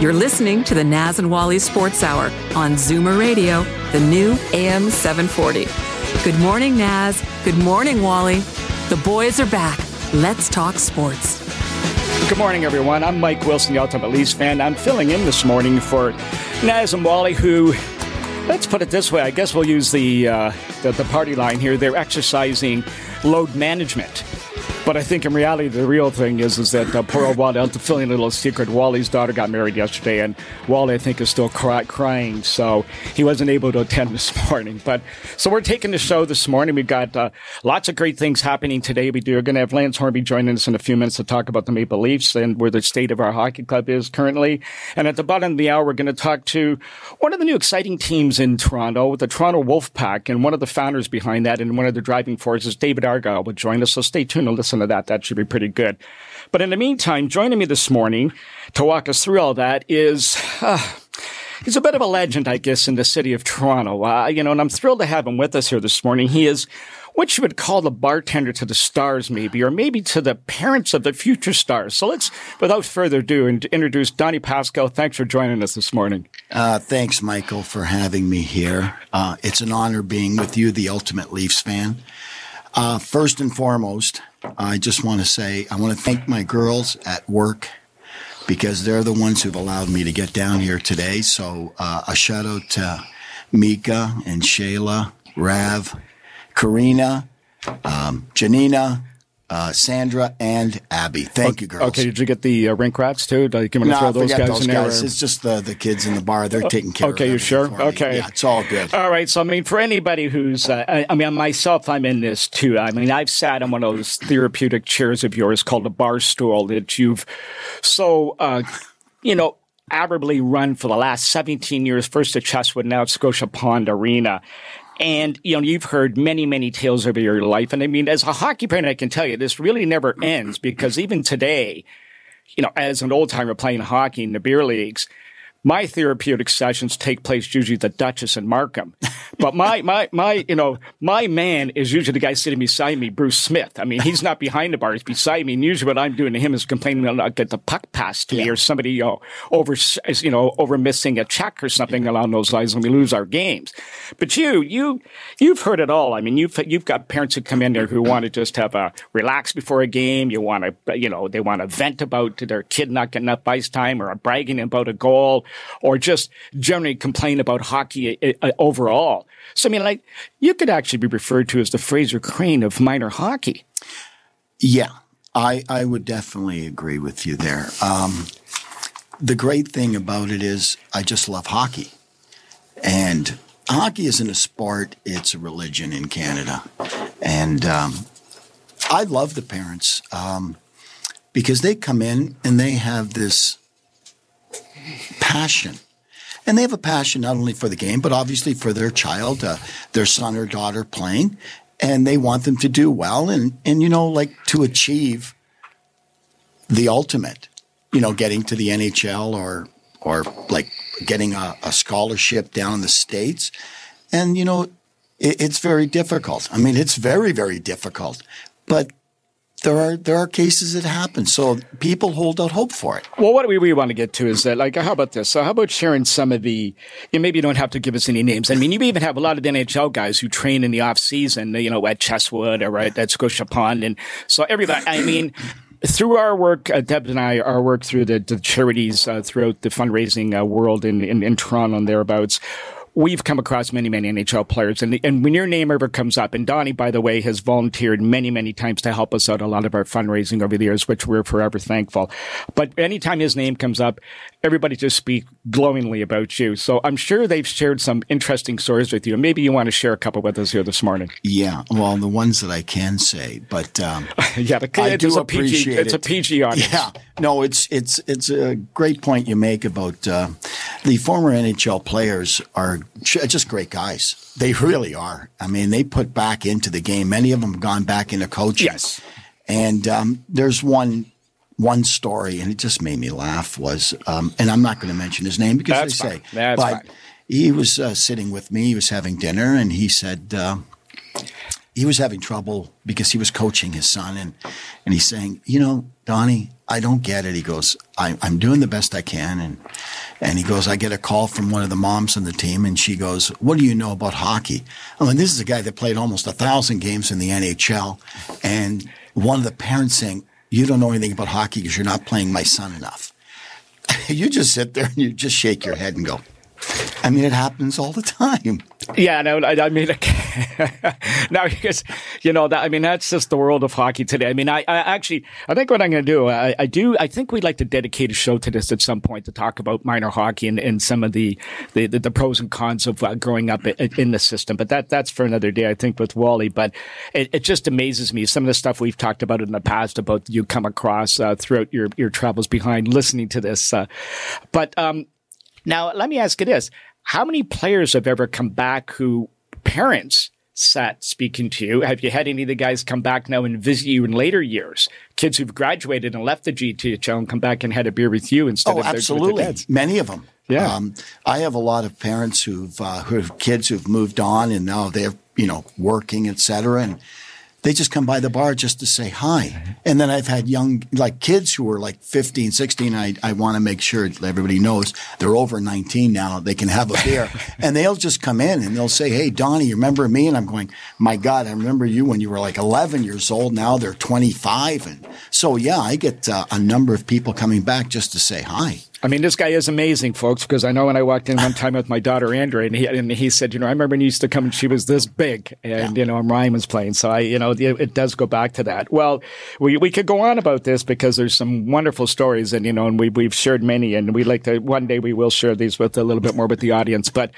You're listening to the Naz and Wally Sports Hour on Zoomer Radio, the new AM 740. Good morning, Naz. Good morning, Wally. The boys are back. Let's talk sports. Good morning, everyone. I'm Mike Wilson, the Ultimate Leafs fan. I'm filling in this morning for Naz and Wally, who, let's put it this way, I guess we'll use the, uh, the, the party line here. They're exercising load management. But I think in reality, the real thing is is that uh, poor old Wally, to fill in a little secret, Wally's daughter got married yesterday, and Wally, I think, is still cry- crying, so he wasn't able to attend this morning. But so we're taking the show this morning. We've got uh, lots of great things happening today. We do. We're going to have Lance Hornby joining us in a few minutes to talk about the Maple Leafs and where the state of our hockey club is currently. And at the bottom of the hour, we're going to talk to one of the new exciting teams in Toronto, the Toronto Wolfpack, and one of the founders behind that and one of the driving forces, David Argyle, will join us. So stay tuned and listen to that. That should be pretty good. But in the meantime, joining me this morning to walk us through all that is. Uh, He's a bit of a legend, I guess, in the city of Toronto. Uh, you know, and I'm thrilled to have him with us here this morning. He is what you would call the bartender to the stars, maybe, or maybe to the parents of the future stars. So let's, without further ado, introduce Donnie Patskou. Thanks for joining us this morning. Uh, thanks, Michael, for having me here. Uh, it's an honor being with you, the ultimate Leafs fan. Uh, first and foremost, I just want to say I want to thank my girls at work because they're the ones who've allowed me to get down here today. So uh, a shout out to Mika and Shayla, Rav, Karina, um, Janina, uh, Sandra and Abby. Thank okay, you, girls. Okay, did you get the uh, rink rats too? Do you want to no, throw those guys those in guys. there? It's just the, the kids in the bar. They're taking care okay, of you sure? Okay. Yeah, it's all good. All right. So, I mean, for anybody who's, uh, I, I, mean, myself, I'm in this too. I mean, I've sat on one of those therapeutic chairs of yours called a bar stool that you've so, uh, you know, admirably run for the last 17 years, first at Chesswood, now at Scotiabank Arena. And, you know, you've heard many, many tales over your life. And I mean, as a hockey parent, I can tell you this really never ends because even today, you know, as an old timer playing hockey in the beer leagues, my therapeutic sessions take place usually at the Duchess and Markham. But my, my, my, you know, my man is usually the guy sitting beside me, Bruce Smith. I mean, he's not behind the bar, he's beside me. And usually what I'm doing to him is complaining not get the puck passed to yeah. me or somebody, you know, over, you know, over missing a check or something along those lines when we lose our games. But you, you, you've heard it all. I mean, you've, you've got parents who come in there who want to just have a relax before a game. You want to, you know, they want to vent about their kid not getting enough ice time or bragging about a goal or just generally complain about hockey uh, uh, overall. So, I mean, like, you could actually be referred to as the Frasier Crane of minor hockey. Yeah, I, I would definitely agree with you there. Um, the great thing about it is I just love hockey. And hockey isn't a sport, it's a religion in Canada. And um, I love the parents um, because they come in and they have this passion. And they have a passion not only for the game, but obviously for their child, uh, their son or daughter playing. And they want them to do well and, and, you know, like to achieve the ultimate, you know, getting to the NHL or, or like getting a, a scholarship down in the States. And, you know, it, it's very difficult. I mean, it's very, very difficult. But there are there are cases that happen. So people hold out hope for it. Well, what we really want to get to is that, like, how about this? So, how about sharing some of the? You maybe you don't have to give us any names. I mean, you even have a lot of NHL guys who train in the off season, you know, at Chesswood or right at Scotiabank, and so everybody. I mean. Through our work, uh, Deb and I, our work through the, the charities uh, throughout the fundraising uh, world in, in, in Toronto and thereabouts, we've come across many, many NHL players, and and when your name ever comes up, and Donnie, by the way, has volunteered many, many times to help us out a lot of our fundraising over the years, which we're forever thankful. But anytime his name comes up, everybody just speak glowingly about you. So I'm sure they've shared some interesting stories with you, and maybe you want to share a couple with us here this morning. Yeah, well, the ones that I can say, but um, yeah, the, I do a PG, it. It's a PG audience. Yeah, no, it's it's it's a great point you make about uh, the former NHL players are just great guys. They really are. I mean, they put back into the game. Many of them have gone back into coaching. Yes. And um, there's one one story, and it just made me laugh. Was um, and I'm not going to mention his name because That's they fine. say, That's but fine. he was uh, sitting with me. He was having dinner, and he said uh, he was having trouble because he was coaching his son, and and he's saying, you know, Donnie, I don't get it. He goes, I, I'm doing the best I can, and and he goes, I get a call from one of the moms on the team, and she goes, What do you know about hockey? Oh, I mean, this is a guy that played almost a thousand games in the NHL, and one of the parents saying, You don't know anything about hockey because you're not playing my son enough. you just sit there and you just shake your head and go, I mean, it happens all the time. Yeah, no, I, I mean, now because you know that I mean that's just the world of hockey today. I mean, I, I actually I think what I'm going to do, I, I, do, I think we'd like to dedicate a show to this at some point to talk about minor hockey and, and some of the, the, the, pros and cons of uh, growing up in, in, the system. But that that's for another day, I think, with Wally. But it, it, just amazes me some of the stuff we've talked about in the past about you come across uh, throughout your your travels behind listening to this. Uh, but um, now let me ask you this how many players have ever come back who parents sat speaking to you? Have you had any of the guys come back now and visit you in later years? Kids who've graduated and left the GTHL and come back and had a beer with you instead oh, of absolutely. their, with their Many of them. Yeah. Um, I have a lot of parents who've, uh, who have kids who've moved on and now they're, you know, working, et cetera. And they just come by the bar just to say hi. And then I've had young, like kids who are like 15, 16. I, I want to make sure everybody knows they're over 19 now. They can have a beer and they'll just come in and they'll say, Hey, Donnie, you remember me? And I'm going, my God, I remember you when you were like 11 years old. Now they're 25. And so, yeah, I get uh, a number of people coming back just to say hi. I mean, this guy is amazing, folks, because I know when I walked in one time with my daughter, Andrea, and he, and he said, you know, I remember when he used to come and she was this big and, yeah. you know, and Ryan was playing. So I, you know, it, it, does go back to that. Well, we, we could go on about this because there's some wonderful stories and, you know, and we, we've shared many and we'd like to, one day we will share these with a little bit more with the audience. But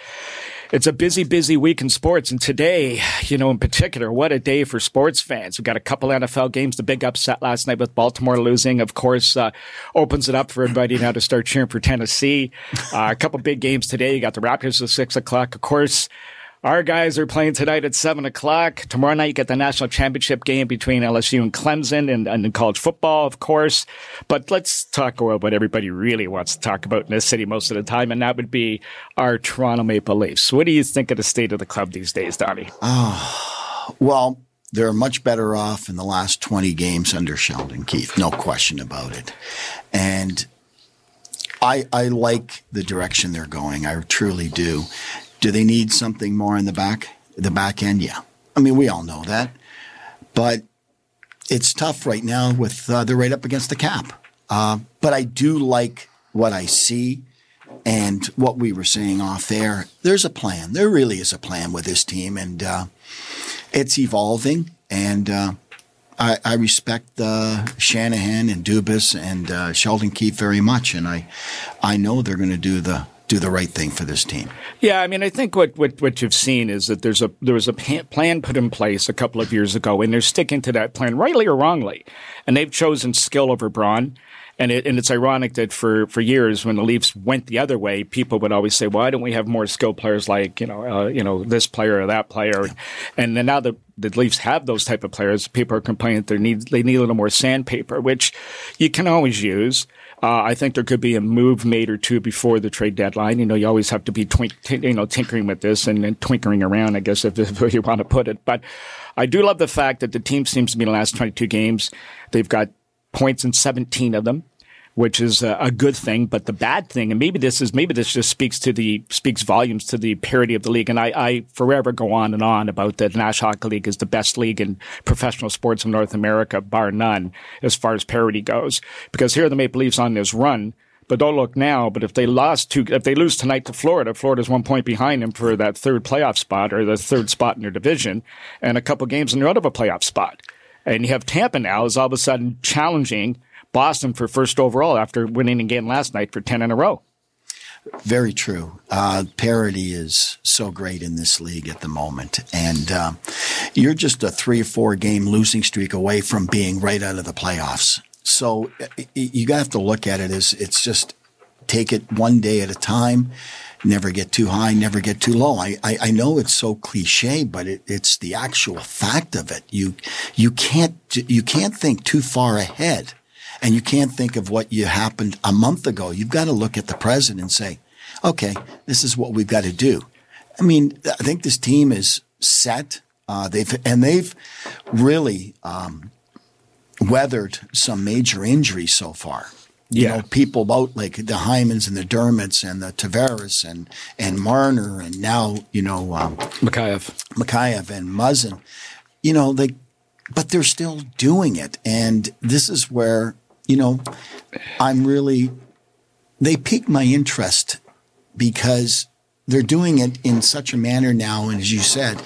it's a busy, busy week in sports. And today, you know, in particular, what a day for sports fans. We've got a couple NFL games. The big upset last night with Baltimore losing, of course, uh, opens it up for everybody now to start cheering for Tennessee. Uh, a couple big games today. You got the Raptors at six o'clock. Of course, our guys are playing tonight at 7 o'clock. Tomorrow night, you get the national championship game between LSU and Clemson and, and in college football, of course. But let's talk about what everybody really wants to talk about in this city most of the time, and that would be our Toronto Maple Leafs. What do you think of the state of the club these days, Donnie? Oh, well, they're much better off in the last 20 games under Sheldon Keefe, no question about it. And I, I like the direction they're going. I truly do. Do they need something more in the back, the back end? Yeah. I mean, we all know that, but it's tough right now with uh, they're right up against the cap. Uh, but I do like what I see and what we were saying off there. There's a plan. There really is a plan with this team, and uh, it's evolving. And uh, I, I, respect uh, Shanahan and Dubas and uh, Sheldon Keefe very much, and I I know they're going to do the do the right thing for this team. Yeah, I mean, I think what, what, what you've seen is that there's a there was a plan put in place a couple of years ago, and they're sticking to that plan, rightly or wrongly, and they've chosen skill over brawn. And it, and it's ironic that for, for years when the Leafs went the other way, people would always say, "Why don't we have more skilled players like you know uh, you know this player or that player?" And then now the the Leafs have those type of players, people are complaining that they need they need a little more sandpaper, which you can always use. Uh, I think there could be a move made or two before the trade deadline. You know, you always have to be twink, t- you know tinkering with this and, and twinkering around, I guess, if, if you want to put it. But I do love the fact that the team seems to be in the last 22 games. They've got points in 17 of them which is a, a, good thing. But the bad thing, and maybe this is maybe this just speaks to the speaks volumes to the parity of the league. And I, I forever go on and on about the National Hockey League is the best league in professional sports in North America, bar none, as far as parity goes. Because here the Maple Leafs on this run. But don't look now. But if they lost to, if they lose tonight to Florida, Florida's one point behind them for that third playoff spot or the third spot in their division, and a couple games and they're out of a playoff spot. And you have Tampa now is all of a sudden challenging Boston for first overall after winning again last night for ten in a row. Very true. Uh, parity is so great in this league at the moment. And uh, you're just a three or four game losing streak away from being right out of the playoffs. So you have to look at it as it's just take it one day at a time. Never get too high, never get too low. I, I, I know it's so cliche, but it, it's the actual fact of it. You, you can't, you can't think too far ahead and you can't think of what you happened a month ago. You've got to look at the present and say, okay, this is what we've got to do. I mean, I think this team is set. Uh, they've and they've really um, weathered some major injuries so far. You yeah. know, people out like the Hymans and the Dermotts and the Tavares and and Marner and now you know um, Mikheyev, Mikheyev and Muzzin. You know, they, but they're still doing it, and this is where you know I'm really. They pique my interest because they're doing it in such a manner now, and as you said,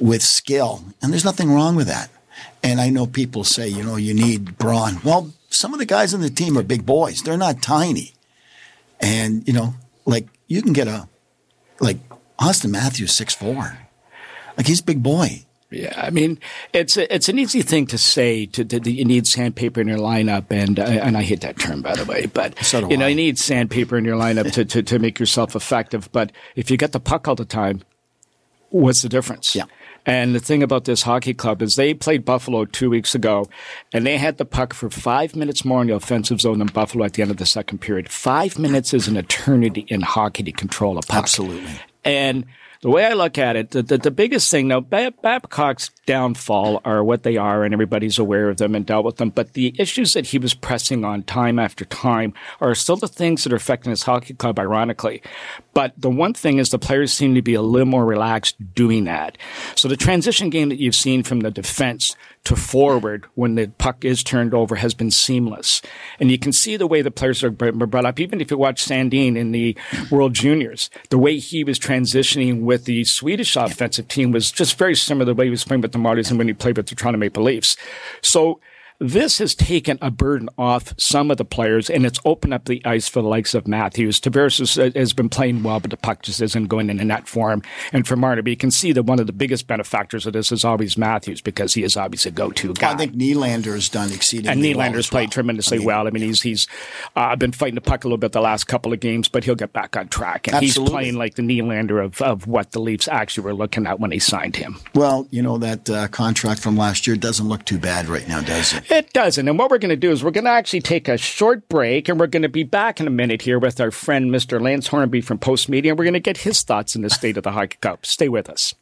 with skill, and there's nothing wrong with that. And I know people say, you know, you need brawn. Well, some of the guys on the team are big boys. They're not tiny. And, you know, like you can get a, like Auston Matthews, six four, Like he's a big boy. Yeah, I mean, it's a, it's an easy thing to say to, to, to, you need sandpaper in your lineup, and uh, and I hate that term by the way, but so you know I. you need sandpaper in your lineup to, to to make yourself effective. But if you get the puck all the time, what's the difference? Yeah. And the thing about this hockey club is they played Buffalo two weeks ago, and they had the puck for five minutes more in the offensive zone than Buffalo at the end of the second period. Five minutes is an eternity in hockey to control a puck. Absolutely. And the way I look at it, the, the, the biggest thing now, Babcock's downfall are what they are, and everybody's aware of them and dealt with them. But the issues that he was pressing on time after time are still the things that are affecting his hockey club, ironically. But the one thing is the players seem to be a little more relaxed doing that. So the transition game that you've seen from the defense to forward when the puck is turned over has been seamless. And you can see the way the players are brought up. Even if you watch Sandin in the World Juniors, the way he was transitioning with the Swedish offensive team was just very similar to the way he was playing with the Marlies and when he played with the Toronto Maple Leafs. So this has taken a burden off some of the players and it's opened up the ice for the likes of Matthews. Tavares has, has been playing well, but the puck just isn't going in the net for him. And for Marner, you can see that one of the biggest benefactors of this is always Matthews because he is obviously a go-to guy. I think Nylander has done exceedingly and Nylander's well played well. tremendously I mean, well. I mean, he's he's uh, been fighting the puck a little bit the last couple of games, but he'll get back on track. And Absolutely. he's playing like the Nylander of, of what the Leafs actually were looking at when they signed him. Well, you know that uh, contract from last year doesn't look too bad right now, does it? It doesn't. And what we're going to do is we're going to actually take a short break and we're going to be back in a minute here with our friend Mr. Lance Hornby from Postmedia and we're going to get his thoughts on the state of the Hockey Cup. Stay with us.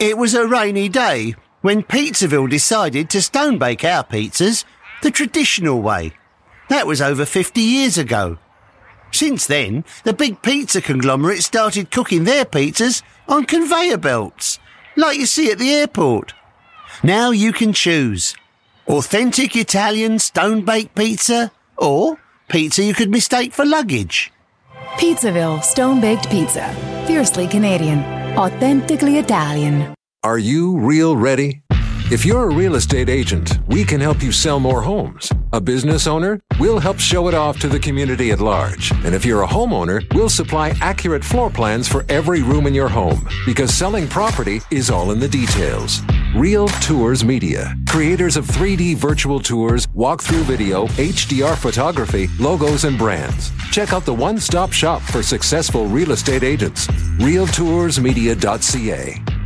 It was a rainy day when Pizzaville decided to stone bake our pizzas the traditional way. That was over 50 years ago. Since then, the big pizza conglomerate started cooking their pizzas on conveyor belts, like you see at the airport. Now you can choose authentic Italian stone baked pizza or pizza you could mistake for luggage. Pizzaville Stone Baked Pizza. Fiercely Canadian. Authentically Italian. Are you real ready? If you're a real estate agent, we can help you sell more homes. A business owner, we'll help show it off to the community at large. And if you're a homeowner, we'll supply accurate floor plans for every room in your home. Because selling property is all in the details. Real Tours Media, creators of 3D virtual tours, walkthrough video, HDR photography, logos, and brands. Check out the one stop shop for successful real estate agents. RealToursMedia.ca.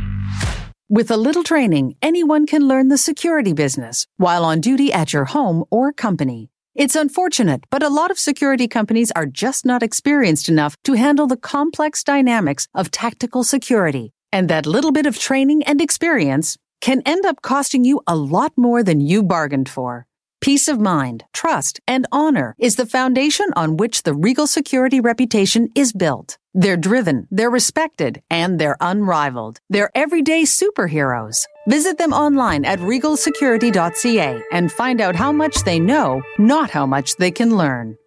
With a little training, anyone can learn the security business while on duty at your home or company. It's unfortunate, but a lot of security companies are just not experienced enough to handle the complex dynamics of tactical security. And that little bit of training and experience can end up costing you a lot more than you bargained for. Peace of mind, trust, and honor is the foundation on which the Regal Security reputation is built. They're driven, they're respected, and they're unrivaled. They're everyday superheroes. Visit them online at regalsecurity.ca and find out how much they know, not how much they can learn.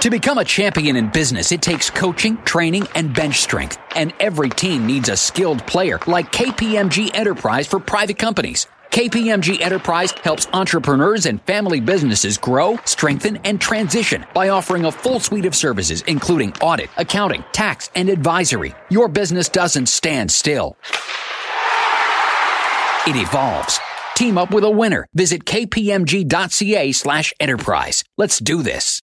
To become a champion in business, it takes coaching, training, and bench strength. And every team needs a skilled player like KPMG Enterprise for private companies. KPMG Enterprise helps entrepreneurs and family businesses grow, strengthen, and transition by offering a full suite of services, including audit, accounting, tax, and advisory. Your business doesn't stand still. It evolves. Team up with a winner. Visit kpmg.ca slash enterprise. Let's do this.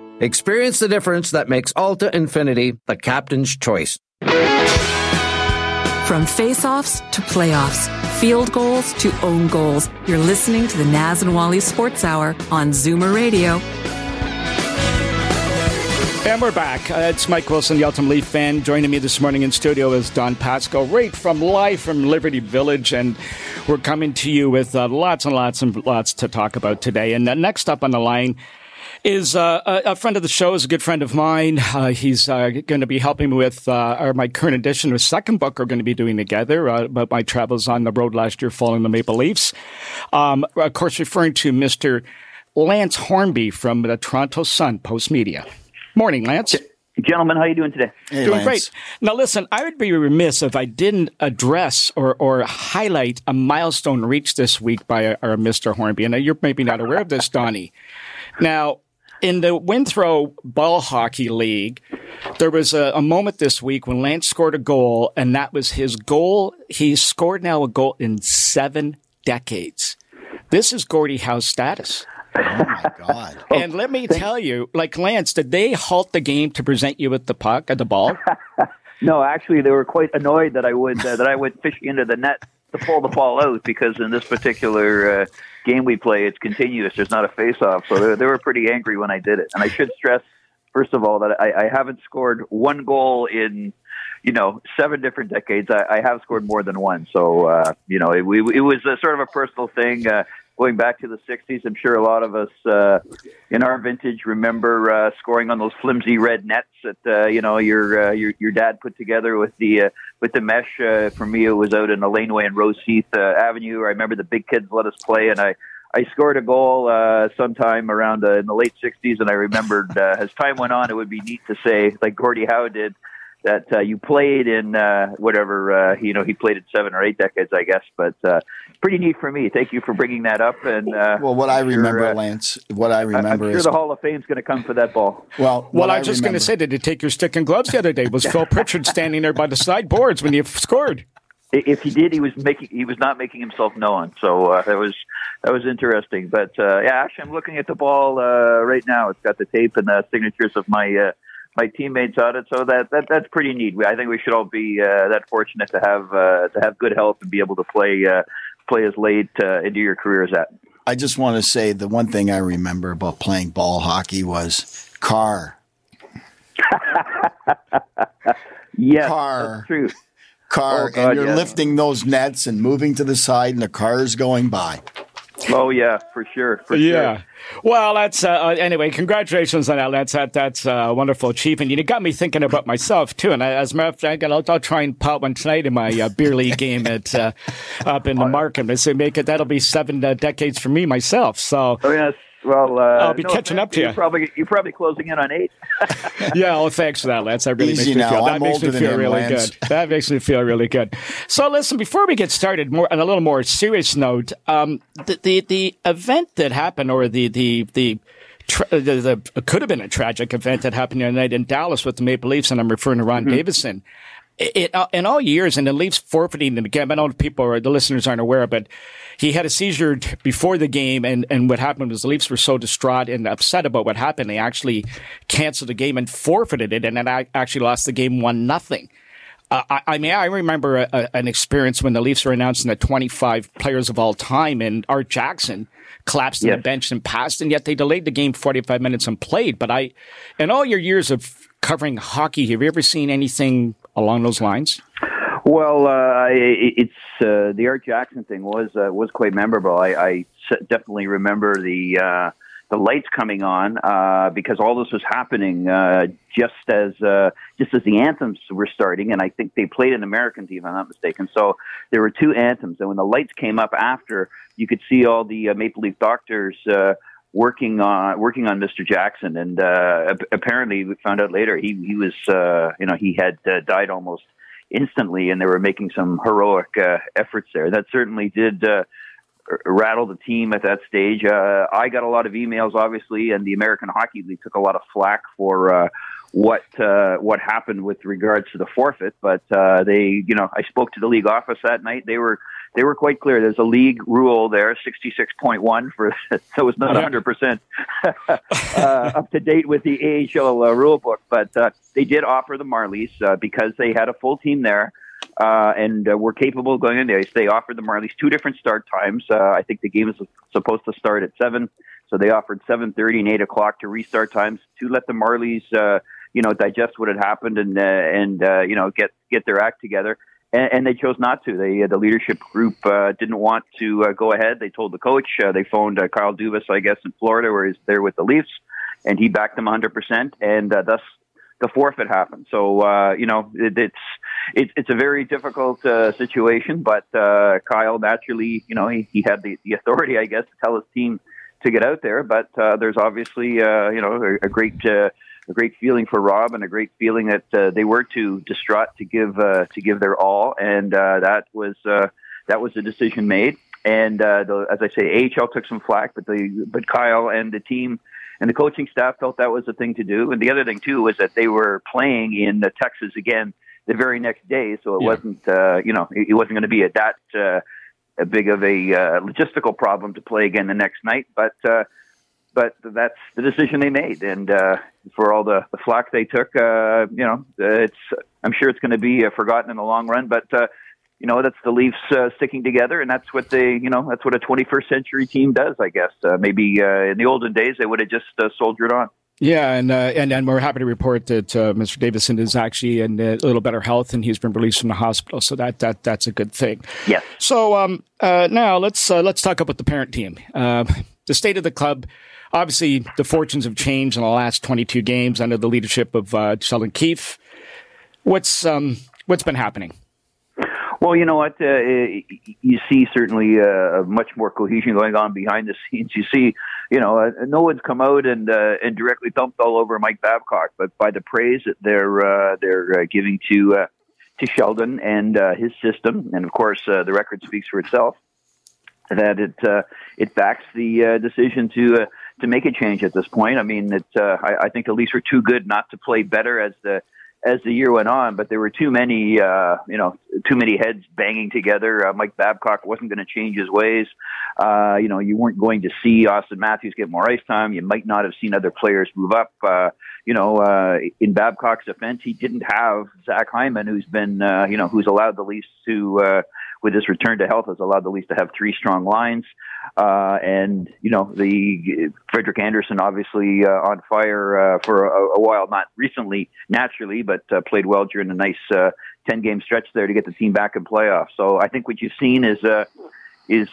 Experience the difference that makes Alta Infiniti the captain's choice. From face-offs to playoffs, field goals to own goals, you're listening to the Naz and Wally Sports Hour on Zoomer Radio. And we're back. Uh, it's Mike Wilson, the Ultimate Leaf fan. Joining me this morning in studio is Don Patskou, right from live from Liberty Village, and we're coming to you with uh, lots and lots and lots to talk about today. And uh, next up on the line is uh, a, friend of the show, is a good friend of mine. Uh, he's uh, going to be helping me with uh, my current edition of second book we're going to be doing together uh, about my travels on the road last year following the Maple Leafs. Um, of course, referring to Mr. Lance Hornby from the Toronto Sun Postmedia. Morning, Lance. Gentlemen, how are you doing today? Hey, Doing Lance. great. Now, listen, I would be remiss if I didn't address or, or highlight a milestone reached this week by our, our Mr. Hornby. And you're maybe not aware of this, Donnie. Now, in the Winthrop Ball Hockey League, there was a, a moment this week when Lance scored a goal, and that was his goal. He scored now a goal in seven decades. This is Gordie Howe's status. Oh my God. And let me tell you, like Lance, did they halt the game to present you with the puck at the ball? No, actually, they were quite annoyed that I would uh, that I went fishing into the net to pull the ball out because in this particular uh, game we play, it's continuous. There's not a face-off, so they, were pretty angry when I did it. And I should stress, first of all, that I, I haven't scored one goal in you know seven different decades. I, I have scored more than one, so uh, you know it, it was a, sort of a personal thing. Uh, going back to the 60s, I'm sure a lot of us uh, in our vintage remember uh, scoring on those flimsy red nets that uh, you know your uh, your your dad put together with the uh, with the mesh. Uh, for me, it was out in the laneway in Rose Heath uh, Avenue. I remember the big kids let us play, and I. I scored a goal uh, sometime around uh, in the late '60s, and I remembered uh, as time went on, it would be neat to say, like Gordie Howe did, that uh, you played in uh, whatever uh, you know he played in seven or eight decades, I guess. But uh, pretty neat for me. Thank you for bringing that up. And uh, Well, what I I'm sure, remember, uh, Lance, what I I- remember I'm sure is the Hall of Fame's going to come for that ball. well. Well, what I was just going to say, did you take your stick and gloves the other day? Was Phil Pritchard standing there by the sideboards when you scored? If he did, he was making he was not making himself known. So uh, that was that was interesting. But uh, yeah, actually, I'm looking at the ball uh, right now. It's got the tape and the signatures of my. My teammates on it, so that, that that's pretty neat. I think we should all be uh, that fortunate to have uh, to have good health and be able to play uh, play as late uh, into your career as that. I just want to say the one thing I remember about playing ball hockey was car, Yes, Car. true. car, Oh, God, and you're yeah. lifting those nets and moving to the side, and the car's going by. Oh yeah, for sure. For Yeah. sure. Well, that's uh, uh, anyway. Congratulations on that. That's that, that's uh, a wonderful achievement. You got me thinking about myself too. And I, as a matter of fact, I'll, I'll try and pot one tonight in my uh, beer league game at uh, up in the market. I say make it. That'll be seven uh, decades for me myself. So Oh yes. Well, uh, I'll be no catching offense, up to you're you. Probably you're probably closing in on eight. yeah, well, thanks for that, Lance. That really Easy makes me now. feel. That I'm makes me older feel him, really Lance. good. That makes me feel really good. So, listen, before we get started, more on a little more serious note, um, the, the the event that happened, or the the the Tra- the, the, could have been a tragic event that happened the other night in Dallas with the Maple Leafs, and I'm referring to Rob mm-hmm. Davidson. It, uh, in all years, and the Leafs forfeiting the game. I know people or the listeners aren't aware, but he had a seizure before the game, and, and what happened was the Leafs were so distraught and upset about what happened, they actually canceled the game and forfeited it, and then I actually lost the game one nothing. Uh, I, I, mean, I remember a, a, an experience when the Leafs were announcing the 25 players of all time, and Art Jackson collapsed yes. on the bench and passed, and yet they delayed the game 45 minutes and played. But I, in all your years of covering hockey, have you ever seen anything along those lines? Well, uh, it's uh, the Art Jackson thing was uh, was quite memorable. I, I definitely remember the uh, the lights coming on uh, because all this was happening uh, just as just as the anthems were starting, and I think they played an American team, if I'm not mistaken. So there were two anthems, and when the lights came up after, you could see all the Maple Leaf doctors. Working on working on Mr. Jackson, and uh, apparently we found out later he he was uh, you know he had uh, died almost instantly, and they were making some heroic uh, efforts there. That certainly did uh, rattle the team at that stage. Uh, I got a lot of emails, obviously, and the American Hockey League took a lot of flack for what what happened with regards to the forfeit. But uh, they, you know, I spoke to the league office that night. They were they were quite clear. There's a league rule there, 66.1 for so it's not 100 percent uh, up to date with the AHL uh, rule book, but uh, they did offer the Marlies uh, because they had a full team there uh, and uh, were capable of going in there. They offered the Marlies two different start times. Uh, I think the game is supposed to start at seven, so they offered seven thirty and eight o'clock to restart times to let the Marlies, uh, you know, digest what had happened and uh, and uh, you know get get their act together. And, and they chose not to. They uh, the leadership group uh, didn't want to uh, go ahead. They told the coach. Uh, they phoned uh, Kyle Dubas, I guess, in Florida, where he's there with the Leafs, and he backed them 100 percent. And uh, thus the forfeit happened. So uh, you know it, it's it, it's a very difficult uh, situation. But uh, Kyle naturally, you know, he, he had the, the authority, I guess, to tell his team to get out there. But uh, there's obviously uh, you know a, a great. Uh, a great feeling for Rob and a great feeling that uh, they were too distraught to give uh, to give their all, and uh, that was uh, that was the decision made. And uh, the, as I say, AHL took some flack, but the but Kyle and the team and the coaching staff felt that was the thing to do. And the other thing too was that they were playing in Texas again the very next day, so it yeah. wasn't uh, you know it, wasn't going to be a that uh, a big of a uh, logistical problem to play again the next night, but. Uh, but that's the decision they made, and uh, for all the, the flack they took, uh, you know, it's I'm sure it's going to be uh, forgotten in the long run. But uh, you know, that's the Leafs uh, sticking together, and that's what they, you know, that's what a 21st century team does, I guess. Uh, maybe uh, in the olden days they would have just uh, soldiered on. Yeah, and, uh, and and we're happy to report that uh, Mr. Davidson is actually in a little better health, and he's been released from the hospital. So that that that's a good thing. Yeah. So um, now let's let's talk about the parent team. the state of the club. Obviously, the fortunes have changed in the last 22 games under the leadership of Sheldon Keefe. What's um, what's been happening? Well, you know what? Uh, you see certainly uh, much more cohesion going on behind the scenes. You see, you know, uh, no one's come out and uh, and directly dumped all over Mike Babcock, but by the praise that they're uh, they're uh, giving to uh, to Sheldon and uh, his system, and of course uh, the record speaks for itself. That it uh, it backs the uh, decision to uh, to make a change at this point. I mean, it, uh, I, I think the Leafs were too good not to play better as the as the year went on, but there were too many, uh, you know, too many heads banging together. Uh, Mike Babcock wasn't going to change his ways. Uh, you know, you weren't going to see Auston Matthews get more ice time. You might not have seen other players move up. Uh, you know, uh, in Babcock's defense, he didn't have Zach Hyman, who's been, you know, who's allowed the Leafs to, with his return to health, has allowed the Leafs to have three strong lines. Uh, and you know the Frederik Andersen obviously uh, on fire uh, for a, a, while, not recently, naturally, but uh, played well during a nice uh, ten game stretch there to get the team back in playoffs. So I think what you've seen is uh, is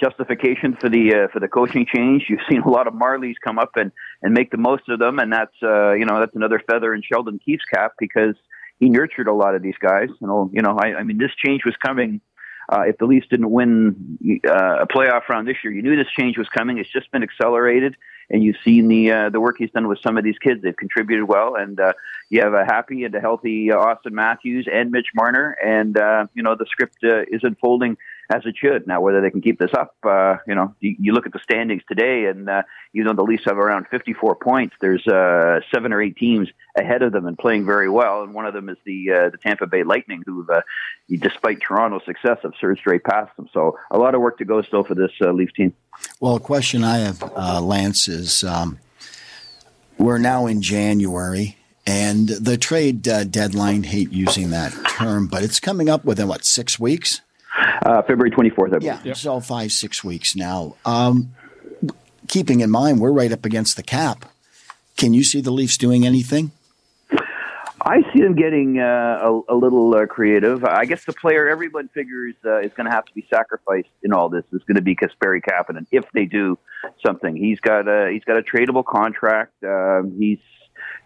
justification for the for the coaching change. You've seen a lot of Marlies come up and and make the most of them, and that's you know that's another feather in Sheldon Keefe's cap because he nurtured a lot of these guys. You know, you know, I, I mean, this change was coming uh, if the Leafs didn't win uh, a playoff round this year, you knew this change was coming. It's just been accelerated, and you've seen the uh, the work he's done with some of these kids. They've contributed well, and uh, you have a happy and a healthy uh, Auston Matthews and Mitch Marner, and uh, you know the script uh, is unfolding as it should. Now, whether they can keep this up, uh, you know, you, you look at the standings today, and uh, even though the Leafs have around 54 points, there's uh, seven or eight teams ahead of them and playing very well, and one of them is the uh, the Tampa Bay Lightning, who, uh, despite Toronto's success, have surged straight past them. So, a lot of work to go still for this uh, Leaf team. Well, a question I have, uh, Lance, is um, we're now in January. And the trade uh, deadline, hate using that term, but it's coming up within what, six weeks? Uh, February 24th, I believe. Yeah, yep. so five, six weeks now. Um, keeping in mind, we're right up against the cap. Can you see the Leafs doing anything? I see them getting uh, a, a, little uh, creative. I guess the player everyone figures uh, is going to have to be sacrificed in all this is going to be Kasperi Kapanen if they do something. He's got a he's got a tradable contract. Um, he's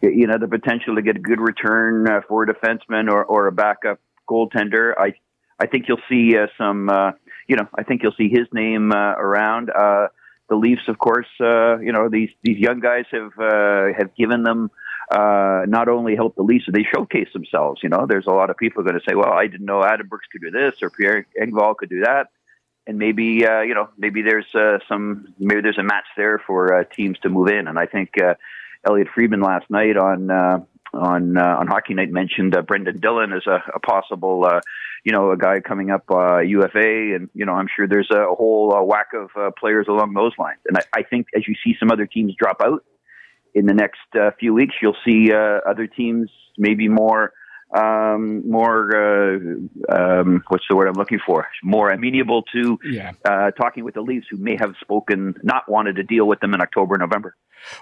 you know the potential to get a good return uh, for a defenseman or, or a backup goaltender. I I think you'll see uh, some uh, you know I think you'll see his name uh, around. Uh, the Leafs, of course, uh, you know these these young guys have uh, have given them. Uh, not only help the Leafs, they showcase themselves. You know, there's a lot of people going to say, "Well, I didn't know Adam Brooks could do this, or Pierre Engvall could do that," and maybe uh, you know, maybe there's uh, some, maybe there's a match there for uh, teams to move in. And I think uh, Elliotte Friedman last night on uh, on uh, on Hockey Night mentioned uh, Brendan Dillon as a, a possible, uh, you know, a guy coming up uh, UFA, and you know, I'm sure there's a, a whole uh, whack of uh, players along those lines. And I, I think as you see some other teams drop out in the next uh, few weeks, you'll see uh, other teams maybe more um, more uh, um, what's the word I'm looking for? More amenable to yeah. uh, talking with the Leafs, who may have spoken not wanted to deal with them in October, November.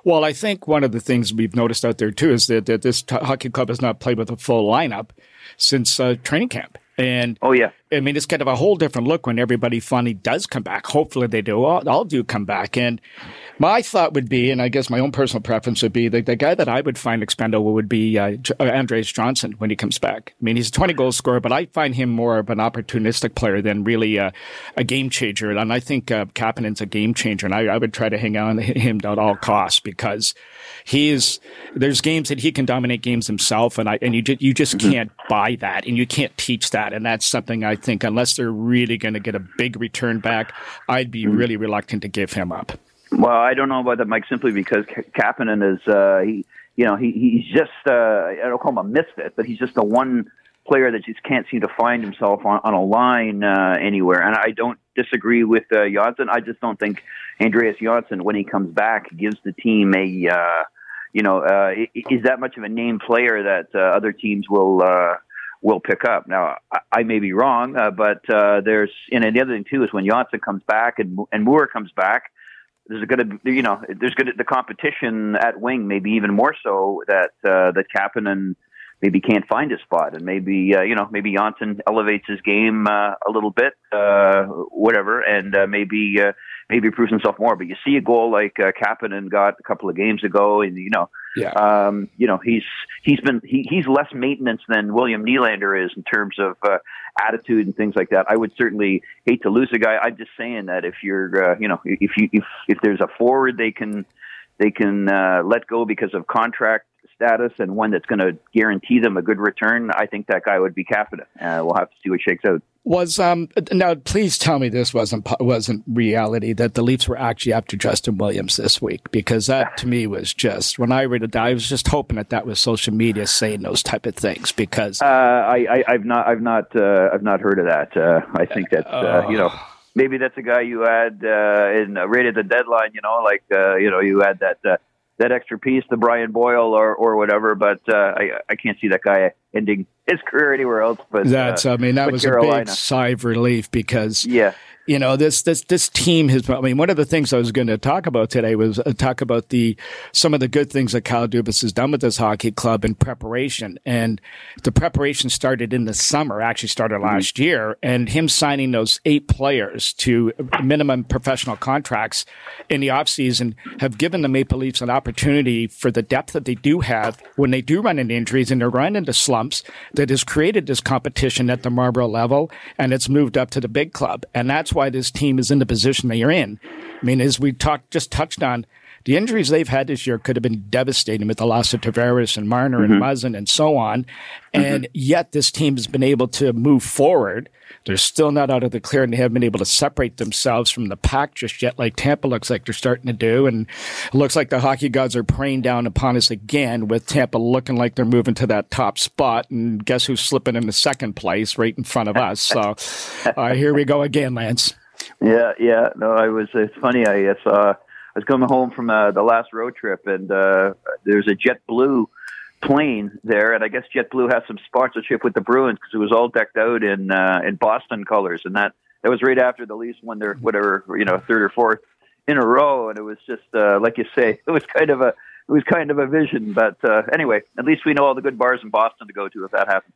Well, I think one of the things we've noticed out there too is that, that this t- hockey club has not played with a full lineup since uh, training camp. And oh yeah, I mean it's kind of a whole different look when everybody finally does come back. Hopefully they do. All, all do come back. And my thought would be, and I guess my own personal preference would be, the, the guy that I would find expendable would be uh, uh Andreas Johnsson when he comes back. I mean he's a 20 goal scorer, but I find him more of an opportunistic player than really a, a game changer. And I think uh, Kapanen's a game changer, and I, I would try to hang on to him at all costs because he's there's games that he can dominate games himself, and I and you just, you just mm-hmm. can't buy that, and you can't teach that, and that's something I think unless they're really going to get a big return back, I'd be mm-hmm. really reluctant to give him up. Well, I don't know about that, Mike, simply because Kapanen is uh, he, you know, he he's just uh, I don't call him a misfit, but he's just the one player that just can't seem to find himself on, on a line uh, anywhere. And I don't disagree with uh, Johnsson. I just don't think Andreas Johnsson, when he comes back, gives the team a uh, you know, uh, is that much of a name player that uh, other teams will uh, will pick up? Now, I, I may be wrong, uh, but uh, there's and the other thing too is when Johnsson comes back and and Moore comes back, there's going to you know there's going the competition at wing maybe even more so that uh, that Kapanen maybe can't find his spot, and maybe uh, you know maybe Johnsson elevates his game uh, a little bit, uh, whatever, and uh, maybe uh, maybe proves himself more. But you see a goal like uh, Kapanen got a couple of games ago, and you know, yeah. um, you know he's he's been he, he's less maintenance than William Nylander is in terms of uh, attitude and things like that. I would certainly hate to lose a guy. I'm just saying that if you're uh, you know if you if if there's a forward they can they can uh, let go because of contract status and one that's going to guarantee them a good return, I think that guy would be Kapanen. Uh, we'll have to see what shakes out. Was um now please tell me this wasn't wasn't reality that the Leafs were actually after Justin Williams this week because that to me was just when I read it I was just hoping that that was social media saying those type of things because uh, I, I have not I've not uh, I've not heard of that uh, I think that uh, you know maybe that's a guy you had uh, in right at the deadline you know like uh, you know you had that uh, that extra piece to Brian Boyle or or whatever. But uh, I I can't see that guy ending his career anywhere else. But that's uh, I mean that was Carolina. a big sigh of relief because yeah you know this this this team has. I mean, one of the things I was going to talk about today was uh, talk about the some of the good things that Kyle Dubas has done with this hockey club in preparation, and the preparation started in the summer. Actually, started mm-hmm. last mm-hmm. year, and him signing those eight players to minimum professional contracts in the offseason have given the Maple Leafs an opportunity for the depth that they do have when they do run into injuries and they run into slumps that has created this competition at the Marlboro level, and it's moved up to the big club, and that's why this team is in the position they are in. I mean, as we talked, just touched on, The injuries they've had this year could have been devastating with the loss of Tavares and Marner mm-hmm. and Muzzin and so on. Mm-hmm. And yet this team has been able to move forward. They're still not out of the clear and they haven't been able to separate themselves from the pack just yet, like Tampa looks like they're starting to do. And it looks like the hockey gods are praying down upon us again with Tampa looking like they're moving to that top spot. And guess who's slipping in the second place right in front of us? So uh, here we go again, Lance. Yeah, yeah. No, I was. It's funny. I saw. I was coming home from uh, the last road trip, and uh, there's a JetBlue plane there, and I guess JetBlue has some sponsorship with the Bruins because it was all decked out in uh, in Boston colors, and that that was right after the Leafs won their whatever you know third or fourth in a row, and it was just uh, like you say, it was kind of a it was kind of a vision. But uh, anyway, at least we know all the good bars in Boston to go to if that happens.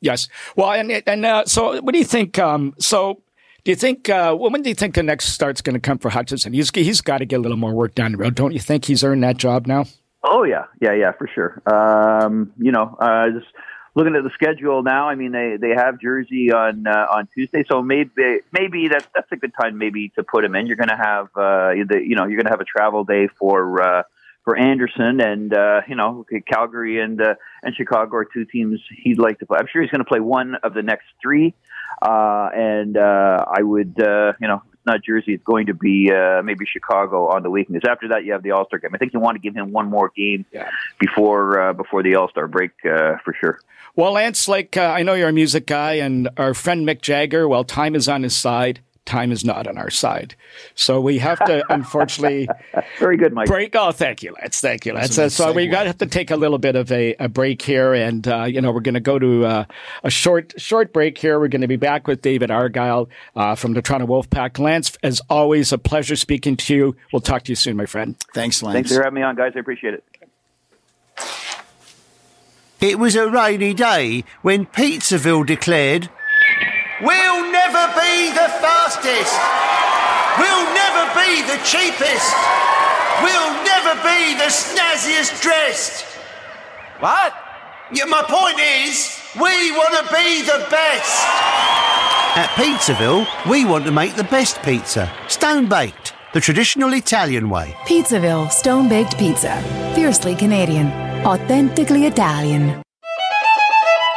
Yes. Well, and and uh, so what do you think? Um, so do you think uh, when do you think the next start's going to come for Hutchinson? He's he's got to get a little more work down the road. Don't you think he's earned that job now? Oh yeah, yeah, yeah, for sure. Um, you know, uh, just looking at the schedule now. I mean, they they have Jersey on uh, on Tuesday, so maybe maybe that's that's a good time maybe to put him in. You're going to have uh, the you know you're going to have a travel day for. Uh, for Andersen and uh, you know Calgary and uh, and Chicago are two teams he'd like to play. I'm sure he's going to play one of the next three, uh, and uh, I would uh, you know it's not Jersey. It's going to be uh, maybe Chicago on the weekend. Because after that, you have the All Star game. I think you want to give him one more game yeah. before uh, before the All Star break uh, for sure. Well, Lance, like uh, I know you're a music guy, and our friend Mick Jagger. Well, time is on his side time is not on our side. So we have to, unfortunately, very good, Mike. Break. Oh, thank you, Lance. Thank you, Lance. Uh, so we got to have to take a little bit of a, a break here, and uh, you know we're going to go to uh, a short short break here. We're going to be back with David Argyle uh, from the Toronto Wolfpack. Lance, as always, a pleasure speaking to you. We'll talk to you soon, my friend. Thanks, Lance. Thanks for having me on, guys. I appreciate it. It was a rainy day when Pizzaville declared We'll never be the fastest. We'll never be the cheapest. We'll never be the snazziest dressed. What? Yeah, my point is, we want to be the best. At Pizzaville, we want to make the best pizza, stone baked, the traditional Italian way. Pizzaville Stone Baked Pizza. Fiercely Canadian. Authentically Italian.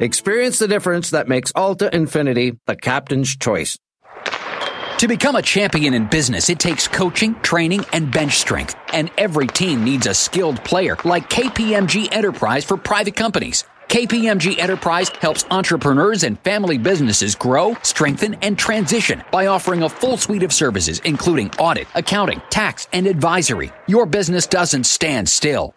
Experience the difference that makes Alta Infiniti the captain's choice. To become a champion in business, it takes coaching, training, and bench strength. And every team needs a skilled player like KPMG Enterprise for private companies. KPMG Enterprise helps entrepreneurs and family businesses grow, strengthen, and transition by offering a full suite of services, including audit, accounting, tax, and advisory. Your business doesn't stand still.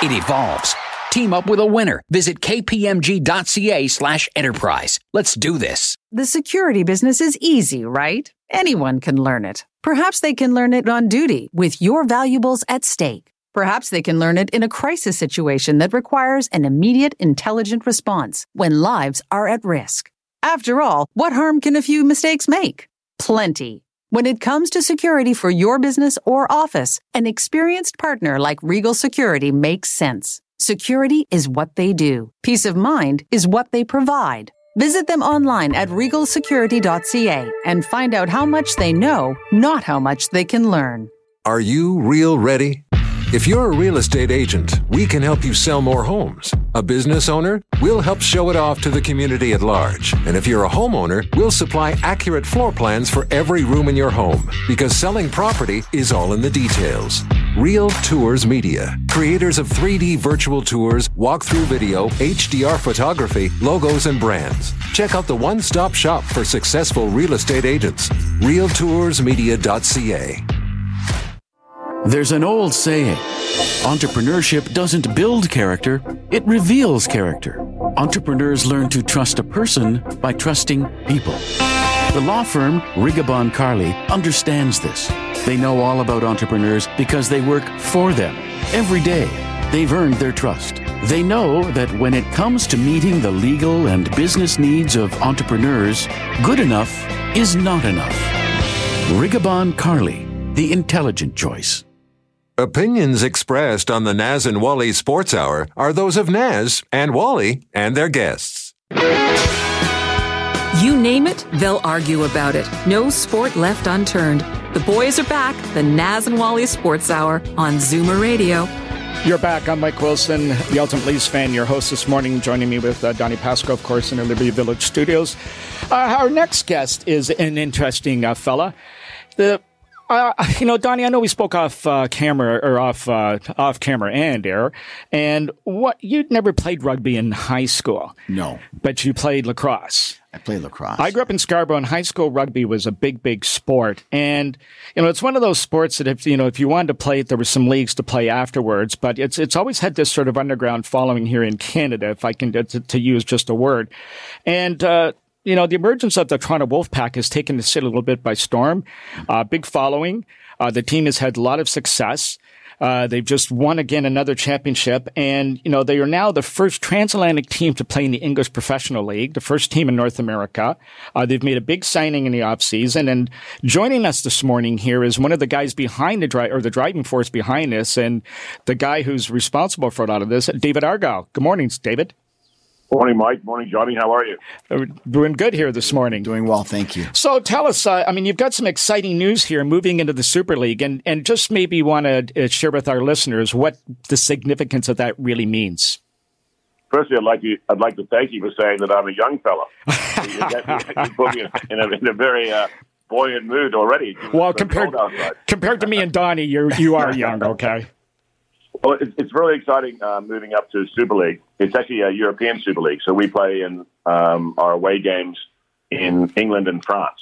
It evolves Team up with a winner. Visit kpmg.ca slash enterprise. Let's do this. The security business is easy, right? Anyone can learn it. Perhaps they can learn it on duty with your valuables at stake. Perhaps they can learn it in a crisis situation that requires an immediate, intelligent response when lives are at risk. After all, what harm can a few mistakes make? Plenty. When it comes to security for your business or office, an experienced partner like Regal Security makes sense. Security is what they do. Peace of mind is what they provide. Visit them online at regalsecurity.ca and find out how much they know, not how much they can learn. Are you real ready? If you're a real estate agent, we can help you sell more homes. A business owner, we'll help show it off to the community at large. And if you're a homeowner, we'll supply accurate floor plans for every room in your home because selling property is all in the details. Real Tours Media, creators of 3D virtual tours, walkthrough video, HDR photography, logos, and brands. Check out the one stop shop for successful real estate agents. RealToursMedia.ca. There's an old saying entrepreneurship doesn't build character, it reveals character. Entrepreneurs learn to trust a person by trusting people. The law firm Rigabon Carly understands this. They know all about entrepreneurs because they work for them Every day, they've earned their trust. They know that when it comes to meeting the legal and business needs of entrepreneurs, good enough is not enough. Rigabon Carly, the intelligent choice. Opinions expressed on the Naz and Wally Sports Hour are those of Naz and Wally and their guests. You name it, they'll argue about it. No sport left unturned. The boys are back. The Naz and Wally Sports Hour on Zoomer Radio. You're back. I'm Mike Wilson, the Ultimate Leafs fan, your host this morning, joining me with uh, Donnie Patskou, of course, in the Liberty Village studios. Uh, our next guest is an interesting uh, fella. The uh, you know, Donnie, I know we spoke off uh, camera or off uh, off camera and air, and what you'd never played rugby in high school. No, but you played lacrosse. I played lacrosse. I grew up in Scarborough, and high school rugby was a big, big sport. And you know, it's one of those sports that if you know if you wanted to play it, there were some leagues to play afterwards. But it's it's always had this sort of underground following here in Canada, if I can to, to use just a word. And uh, you know, the emergence of the Toronto Wolfpack has taken the city a little bit by storm. Uh, big following. Uh, the team has had a lot of success. Uh, they've just won again another championship, and you know they are now the first transatlantic team to play in the English Professional League, the first team in North America. Uh, they've made a big signing in the offseason, and joining us this morning here is one of the guys behind the drive or the driving force behind this, and the guy who's responsible for a lot of this, David Argyle. Good morning, David. Morning, Mike. Morning, Johnny. How are you? Uh, doing good here this morning. Doing well, thank you. So tell us, uh, I mean, you've got some exciting news here moving into the Super League, and, and just maybe want to uh, share with our listeners what the significance of that really means. Firstly, I'd like to I'd like to thank you for saying that I'm a young fella. you, you, put me in a, in a very uh, buoyant mood already. Well, compared compared to me and Donnie, you you are young. Okay. Well, it's, really exciting uh, moving up to Super League. It's actually a European Super League, so we play in um, our away games in England and France.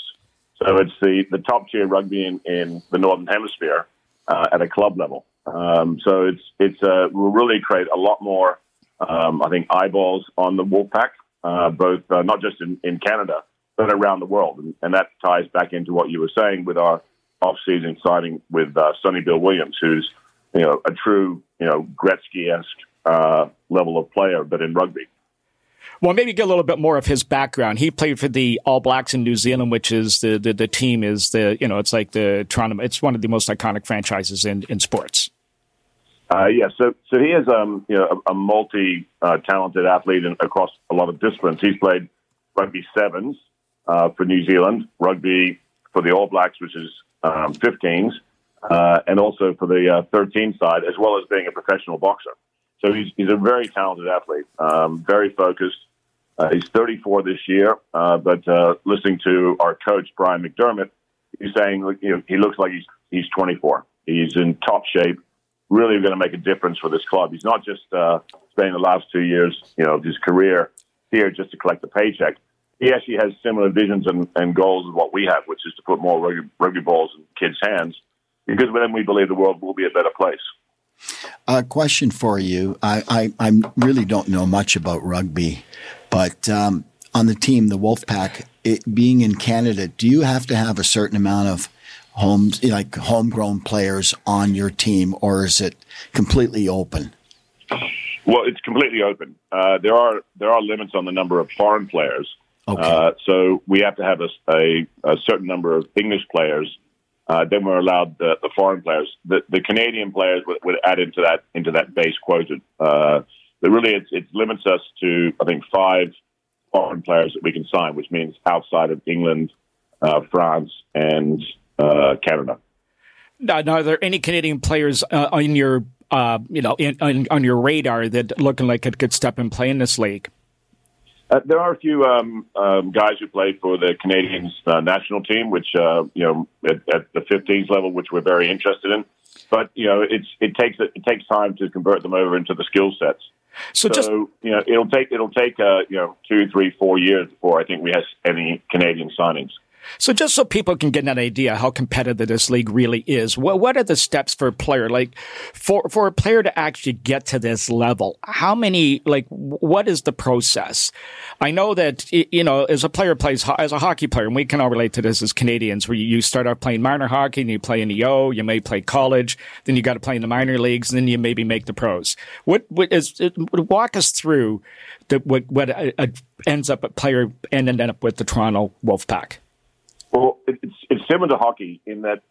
So it's the, the top tier rugby in, in the Northern Hemisphere uh, at a club level. Um, so it's it's uh, will really create a lot more, um, I think, eyeballs on the Wolfpack, uh, both uh, not just in, in Canada but around the world, and, and, that ties back into what you were saying with our off-season signing with uh, Sonny Bill Williams, who's you know a true you know, Gretzky-esque uh, level of player, but in rugby. Well, maybe get a little bit more of his background. He played for the All Blacks in New Zealand, which is the, the, the team is the, you know, it's like the Toronto, it's one of the most iconic franchises in, in sports. Uh, yeah, so so he is um, you know a, a multi uh, talented athlete in, across a lot of disciplines. He's played rugby sevens uh, for New Zealand, rugby for the All Blacks, which is um, 15s, uh, and also for the uh, 13 side, as well as being a professional boxer. So he's, he's a very talented athlete, um, very focused. Uh, he's 34 this year, uh, but uh, listening to our coach Brian McDermott, he's saying you know, he looks like he's he's 24. He's in top shape, really going to make a difference for this club. He's not just uh, spending the last two years, you know, of his career here just to collect a paycheck. He actually has similar visions and, and goals as what we have, which is to put more rugby, rugby balls in kids' hands because then we believe the world will be a better place. A question for you. I, I, I really don't know much about rugby, but um, on the team, the Wolfpack, it, being in Canada, do you have to have a certain amount of homes, like homegrown players on your team, or is it completely open? Well, it's completely open. Uh, there are there are limits on the number of foreign players. Okay. Uh, so we have to have a, a, a certain number of English players uh, then we're allowed the, the foreign players. The, the Canadian players would, would, add into that into that base quota. Uh, but really, it, it limits us to I think five foreign players that we can sign, which means outside of England, uh, France, and uh, Canada. Now, now, are there any Canadian players uh, on your uh, you know in, on, on your radar that looking like it could step and play in this league? Uh, there are a few um, um, guys who play for the Canadians uh, national team, which uh, you know at, at, the 15s level, which we're very interested in. But you know, it's it takes it takes time to convert them over into the skill sets. So, so just, you know, it'll take it'll take uh, you know two, three, four years before I think we have any Canadian signings. So just so people can get an idea how competitive this league really is, what, what are the steps for a player? Like for, for a player to actually get to this level, how many, like, what is the process? I know that, you know, as a player plays, as a hockey player, and we can all relate to this as Canadians, where you start out playing minor hockey and you play in the O, you may play college, then you got to play in the minor leagues, and then you maybe make the pros. What, what is, walk us through the, what, what uh, ends up a player ending up with the Toronto Wolfpack? Well, it's, it's similar to hockey in that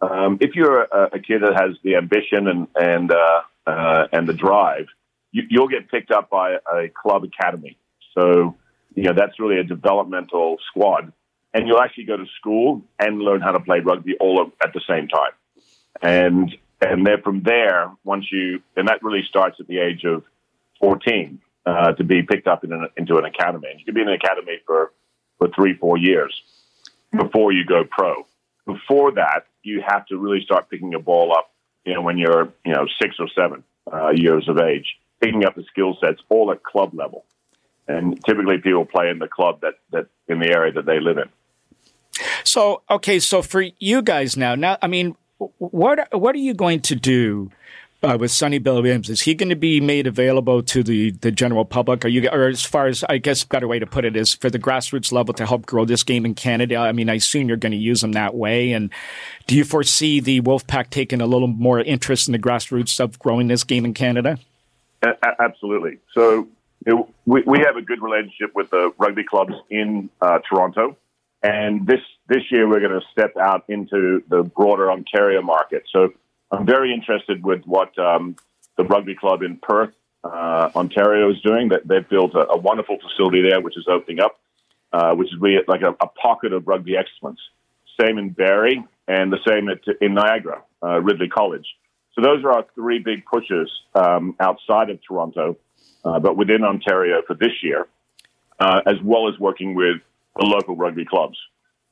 um, if you're a, a, kid that has the ambition and and uh, uh, and the drive, you, will get picked up by a club academy. So you know that's really a developmental squad, and you'll actually go to school and learn how to play rugby all at the same time. And and then from there, once you and that really starts at the age of fourteen uh, to be picked up in an, into an academy. And you can be in an academy for for three four years before you go pro. Before that, you have to really start picking a ball up, you know, when you're, you know, six or seven uh, years of age, picking up the skill sets all at club level. And typically people play in the club that, that in the area that they live in. So, okay. So for you guys now, now, I mean, what, what are you going to do uh, with Sonny Bill Williams. Is he going to be made available to the, the general public? Are you, or as far as I guess, better way to put it is for the grassroots level to help grow this game in Canada. I mean, I assume you're going to use them that way. And do you foresee the Wolfpack taking a little more interest in the grassroots of growing this game in Canada? Absolutely. So you know, we, we have a good relationship with the rugby clubs in uh, Toronto. And this, this year, we're going to step out into the broader Ontario market. So I'm very interested with what um, the rugby club in Perth, uh, Ontario, is doing. That they've built a, a, wonderful facility there, which is opening up, uh, which is really like a, a, pocket of rugby excellence. Same in Barrie, and the same at, in Niagara, uh, Ridley College. So those are our three big pushes um, outside of Toronto, uh, but within Ontario for this year, uh, as well as working with the local rugby clubs.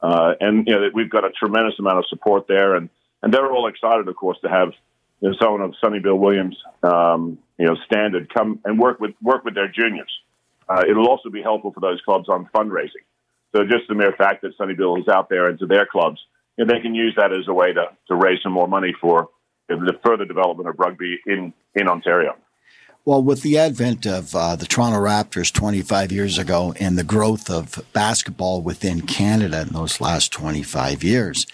Uh, and you know we've got a tremendous amount of support there, and and they're all excited, of course, to have you know, someone of Sonny Bill Williams, um, you know, standard come and work with work with their juniors. Uh, it'll also be helpful for those clubs on fundraising. So just the mere fact that Sonny Bill is out there into their clubs, you know, they can use that as a way to, to raise some more money for the further development of rugby in, in Ontario. Well, with the advent of uh, the Toronto Raptors 25 years ago and the growth of basketball within Canada in those last 25 years,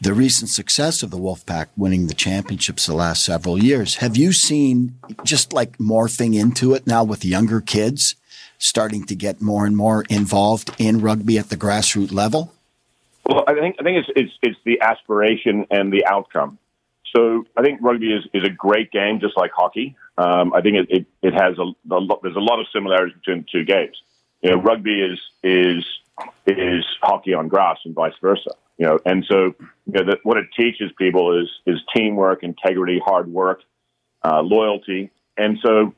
the recent success of the Wolfpack winning the championships the last several years. Have you seen just like morphing into it now with younger kids starting to get more and more involved in rugby at the grassroots level? Well, I think I think it's it's, it's the aspiration and the outcome. So I think rugby is, is a great game, just like hockey. Um, I think it, it, it has a, a lot, there's a lot of similarities between the two games. You know, rugby is is is hockey on grass and vice versa. You know, and so you know, that what it teaches people is is teamwork, integrity, hard work, uh, loyalty, and so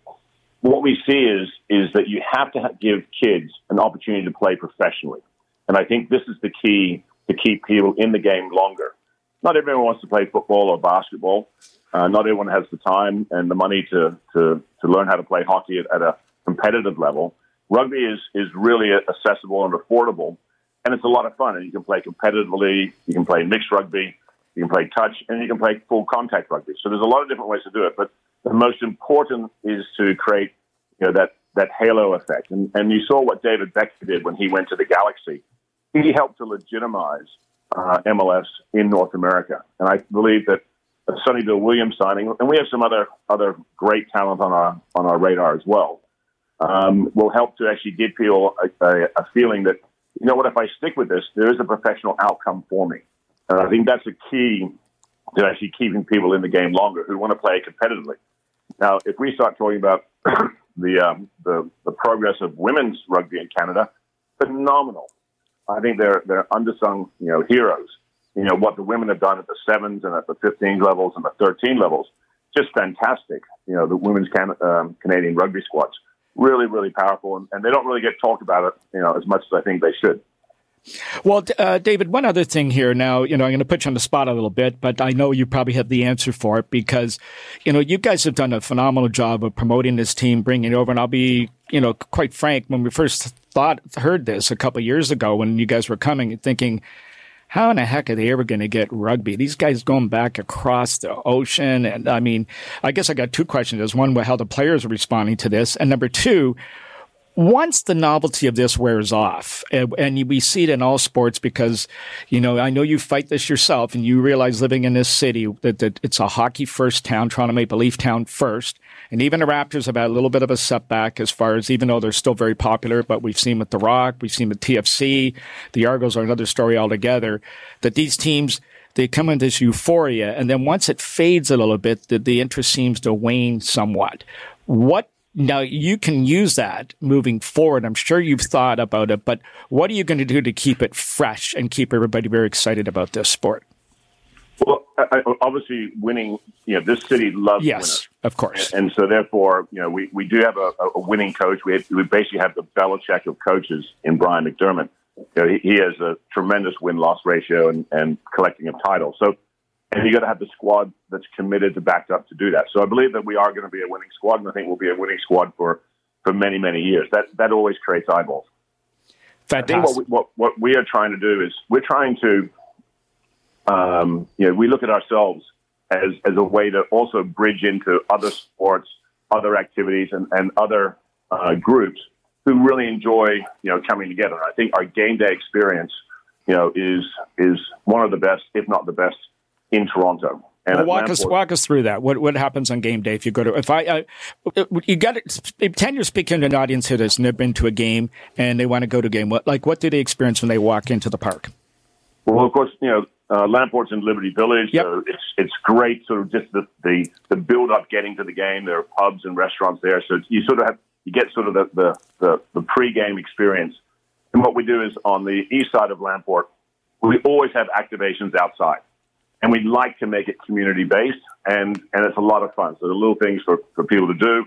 what we see is is that you have to give kids an opportunity to play professionally, and I think this is the key to keep people in the game longer. Not everyone wants to play football or basketball. Uh, not everyone has the time and the money to to to learn how to play hockey at, at a competitive level. Rugby is is really accessible and affordable and it's a lot of fun. And you can play competitively, you can play mixed rugby, you can play touch, and you can play full contact rugby. So there's a lot of different ways to do it. But the most important is to create, you know, that that halo effect. And and you saw what David Beckham did when he went to the Galaxy. He helped to legitimize uh, MLS in North America, and I believe that a Sonny Bill Williams signing, and we have some other other great talent on our on our radar as well, um, will help to actually give people a, a, a feeling that you know what, if I stick with this, there is a professional outcome for me. And I think that's a key to actually keeping people in the game longer who want to play competitively. Now, if we start talking about the, um, the, the progress of women's rugby in Canada, phenomenal. I think they're they're undersung, you know, heroes. You know what the women have done at the sevens and at the 15 levels and the 13 levels, just fantastic. You know, the women's Can- um, Canadian rugby squads really, really powerful, and, and they don't really get talked about it, you know, as much as I think they should. Well, uh, David, one other thing here. Now, you know, I'm going to put you on the spot a little bit, but I know you probably have the answer for it because, you know, you guys have done a phenomenal job of promoting this team, bringing it over. And I'll be, you know, quite frank, when we first thought heard this a couple years ago when you guys were coming, thinking, how in the heck are they ever going to get rugby? These guys going back across the ocean, and I mean, I guess I got two questions. There's one, how the players are responding to this, and number two once the novelty of this wears off, and, we see it in all sports because, you know, I know you fight this yourself and you realize living in this city that, that it's a hockey first town, Toronto Maple Leaf town first. And even the Raptors have had a little bit of a setback as far as, even though they're still very popular, but we've seen with The Rock, we've seen with TFC, the Argos are another story altogether, that these teams, they come into this euphoria. And then once it fades a little bit, the, the interest seems to wane somewhat. What now you can use that moving forward. I'm sure you've thought about it, but what are you going to do to keep it fresh and keep everybody very excited about this sport? Well, obviously, winning. You know, this city loves yes, winners. of course, and, so therefore, you know, we, we do have a, a winning coach. We have, we basically have the Belichick of coaches in Brian McDermott. You know, he, he has a tremendous win loss ratio and, and collecting of titles. So and you got to have the squad that's committed to back up to do that. So I believe that we are going to be a winning squad, and I think we'll be a winning squad for for many many years. That that always creates eyeballs. Fantastic. I think what we, what, what we are trying to do is we're trying to, um, you know, we look at ourselves as as a way to also bridge into other sports, other activities, and and other uh, groups who really enjoy you know coming together. I think our game day experience, you know, is is one of the best, if not the best in Toronto. And well, walk us walk us through that. What what happens on game day if you go to if I uh, you got to pretend you're speaking to an audience who has never been to a game and they want to go to a game. What like what do they experience when they walk into the park? Well, of course, you know uh, Lamport's in Liberty Village. Yep. So it's it's great. Sort of just the, the the build up getting to the game. There are pubs and restaurants there, so you sort of have you get sort of the the the, the pre game experience. And what we do is on the east side of Lamport, we always have activations outside and we'd like to make it community based, and and it's a lot of fun. So the little things for, for people to do,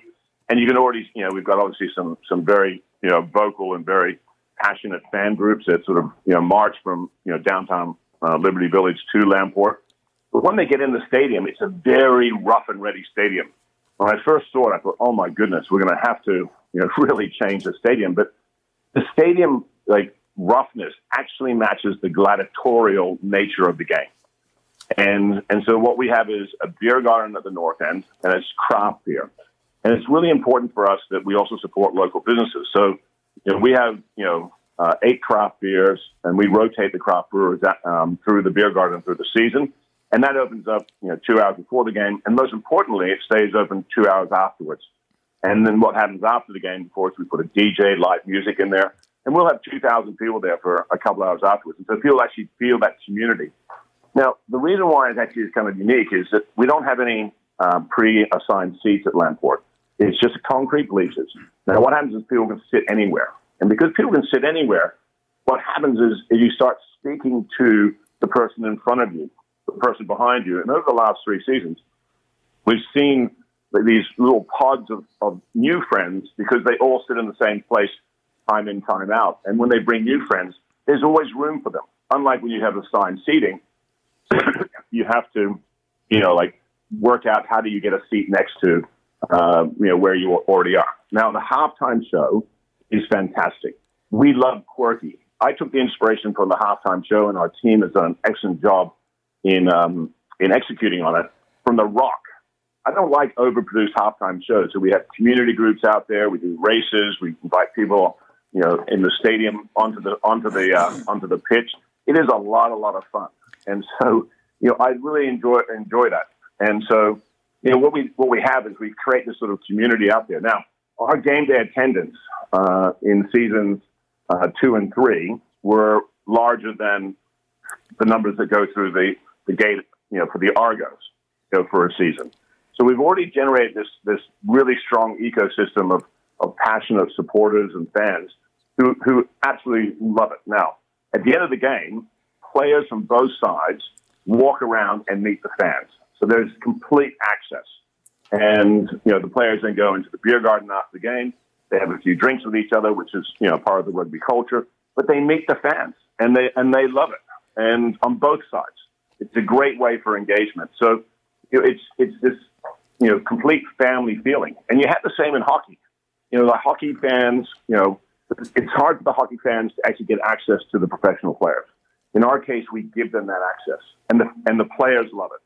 and you can already, you know, we've got obviously some some very you know vocal and very passionate fan groups that sort of you know march from you know downtown uh, Liberty Village to Lamport. But when they get in the stadium, it's a very rough and ready stadium. When I first saw it, I thought, oh my goodness, we're going to have to you know really change the stadium. But the stadium like roughness actually matches the gladiatorial nature of the game. And, and so what we have is a beer garden at the north end, and it's craft beer. And it's really important for us that we also support local businesses. So, you know, we have, you know, uh, eight craft beers, and we rotate the craft brewers um, through the beer garden through the season. And that opens up, you know, two hours before the game. And most importantly, it stays open two hours afterwards. And then what happens after the game, of course, we put a DJ, live music in there, and we'll have 2,000 people there for a couple hours afterwards. And so people actually feel that community. Now, the reason why it actually is kind of unique is that we don't have any um, pre-assigned seats at Lamport. It's just concrete bleachers. Now, what happens is people can sit anywhere. And because people can sit anywhere, what happens is, is you start speaking to the person in front of you, the person behind you. And over the last three seasons, we've seen these little pods of, of new friends because they all sit in the same place time in, time out. And when they bring new friends, there's always room for them. Unlike when you have assigned seating, you have to, you know, like work out how do you get a seat next to, uh, you know, where you already are. Now, the halftime show is fantastic. We love quirky. I took the inspiration from the halftime show, and our team has done an excellent job in um, in executing on it. From The Rock, I don't like overproduced halftime shows. So we have community groups out there. We do races. We invite people, you know, in the stadium onto the onto the uh, onto the pitch. It is a lot, a lot of fun. And so, you know, I really enjoy enjoy that. And so, you know, what we what we have is we create this sort of community out there. Now, our game day attendance uh, in seasons uh, two and three were larger than the numbers that go through the the gate, you know, for the Argos, you know, for a season. So we've already generated this this really strong ecosystem of of passionate supporters and fans who who absolutely love it. Now, at the end of the game, players from both sides walk around and meet the fans. So there's complete access. And, you know, the players then go into the beer garden after the game. They have a few drinks with each other, which is, you know, part of the rugby culture. But they meet the fans and they, and they love it. And on both sides, it's a great way for engagement. So you know, it's, it's this, you know, complete family feeling. And you have the same in hockey. You know, the hockey fans, you know, it's hard for the hockey fans to actually get access to the professional players. In our case, we give them that access, and the and the players love it.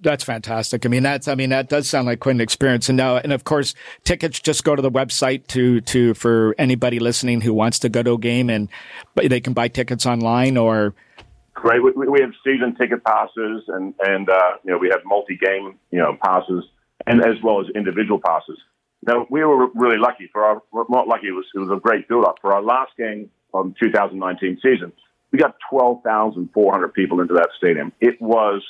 That's fantastic. I mean, that's I mean that does sound like quite an experience. And now, and of course, tickets just go to the website to to for anybody listening who wants to go to a game, and they can buy tickets online or. Great. We, we have season ticket passes, and and uh, you know we have multi game you know passes, and as well as individual passes. Now we were really lucky for our not lucky. It was it was a great build up for our last game on 2019 season. We got 12,400 people into that stadium. It was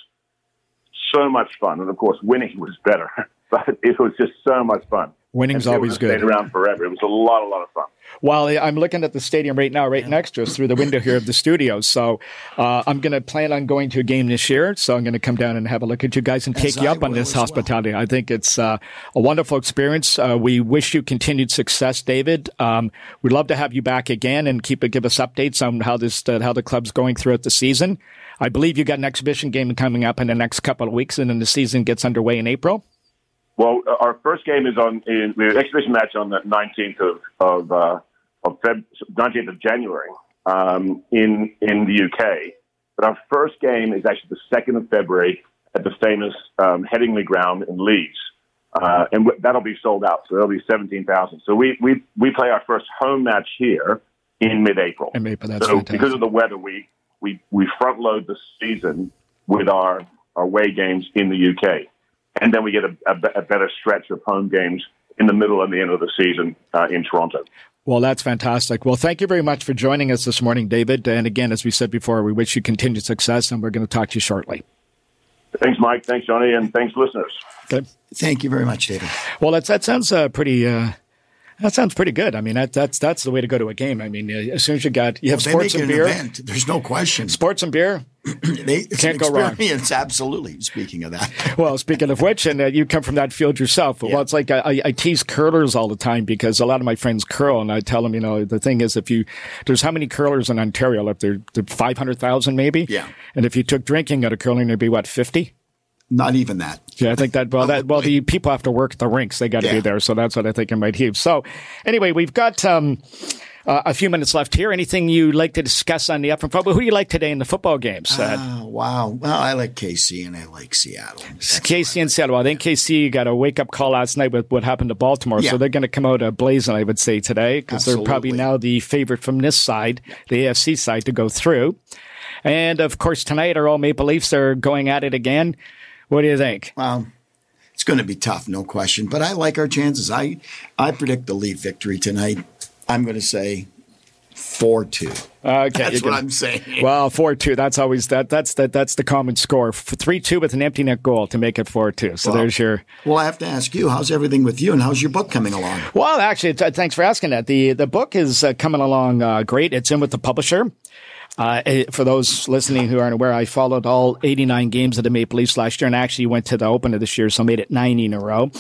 so much fun. And of course, winning was better, but it was just so much fun. Winning's always good. Stayed around forever. It was a lot, a lot of fun. Well, I'm looking at the stadium right now, right next to us through the window here of the studio. So uh, I'm going to plan on going to a game this year. So I'm going to come down and have a look at you guys and take you up on this hospitality. Well. I think it's uh, a wonderful experience. Uh, we wish you continued success, David. Um, we'd love to have you back again and keep give us updates on how this uh, how the club's going throughout the season. I believe you got an exhibition game coming up in the next couple of weeks, and then the season gets underway in April. Well, our first game is on in, we have an exhibition match on the 19th of of, uh, of Feb, 19th of January um, in in the UK. But our first game is actually the 2nd of February at the famous um, Headingley Ground in Leeds. Uh, and w- that'll be sold out, so there'll be 17,000. So we, we, we play our first home match here in mid-April. In April, that's so fantastic. because of the weather, we, we, we front load the season with our, our away games in the UK. And then we get a, a, a better stretch of home games in the middle and the end of the season uh, in Toronto. Well, that's fantastic. Well, thank you very much for joining us this morning, David. And again, as we said before, we wish you continued success, and we're going to talk to you shortly. Thanks, Mike. Thanks, Johnny, and thanks, listeners. Okay. Thank you very much, David. Well, that's, that sounds uh, pretty. Uh, that sounds pretty good. I mean, that, that's that's the way to go to a game. I mean, uh, as soon as you got you have well, sports and beer, event. there's no question. Sports and beer, they can't go wrong. It's Absolutely. Speaking of that, well, speaking of which, and uh, you come from that field yourself. Yeah. Well, it's like I, I, tease curlers all the time because a lot of my friends curl, and I tell them, you know, the thing is, if you there's how many curlers in Ontario? Like there, there five hundred thousand maybe. Yeah. And if you took drinking out of curling, there'd be what fifty. Not even that. Yeah, I think that. Well, that well, the people have to work the rinks; they got to yeah. be there. So that's what I think it might heave. So, anyway, we've got um, uh, a few minutes left here. Anything you'd like to discuss on the up and football? Who do you like today in the football games? Uh, oh, wow. Well, I like KC and I like Seattle. That's KC and Seattle. Well, I think KC got a wake up call last night with what happened to Baltimore. Yeah. So they're going to come out a blazing, I would say, today because they're probably now the favorite from this side, the AFC side, to go through. And of course, tonight our all Maple Leafs are going at it again. What do you think? Well, it's going to be tough, no question. But I like our chances. I I predict the Leaf victory tonight. I'm going to say four two. Okay, that's what I'm saying. Well, four two. That's always that. That's that. That's the common score. Three two with an empty net goal to make it four two. So well, there's your. Well, I have to ask you, how's everything with you, and how's your book coming along? Well, actually, t- thanks for asking that. the The book is uh, coming along uh, great. It's in with the publisher. Uh, eh, for those listening who aren't aware, I followed all 89 games of the Maple Leafs last year and actually went to the opener this year, so made it 90 in a row.